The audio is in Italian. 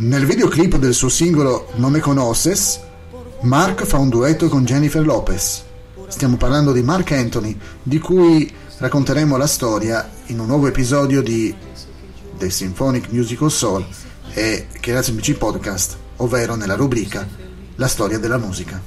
Nel videoclip del suo singolo Non me conoces, Mark fa un duetto con Jennifer Lopez. Stiamo parlando di Mark Anthony, di cui racconteremo la storia in un nuovo episodio di The Symphonic Musical Soul e Chirazzi MC Podcast, ovvero nella rubrica La storia della musica.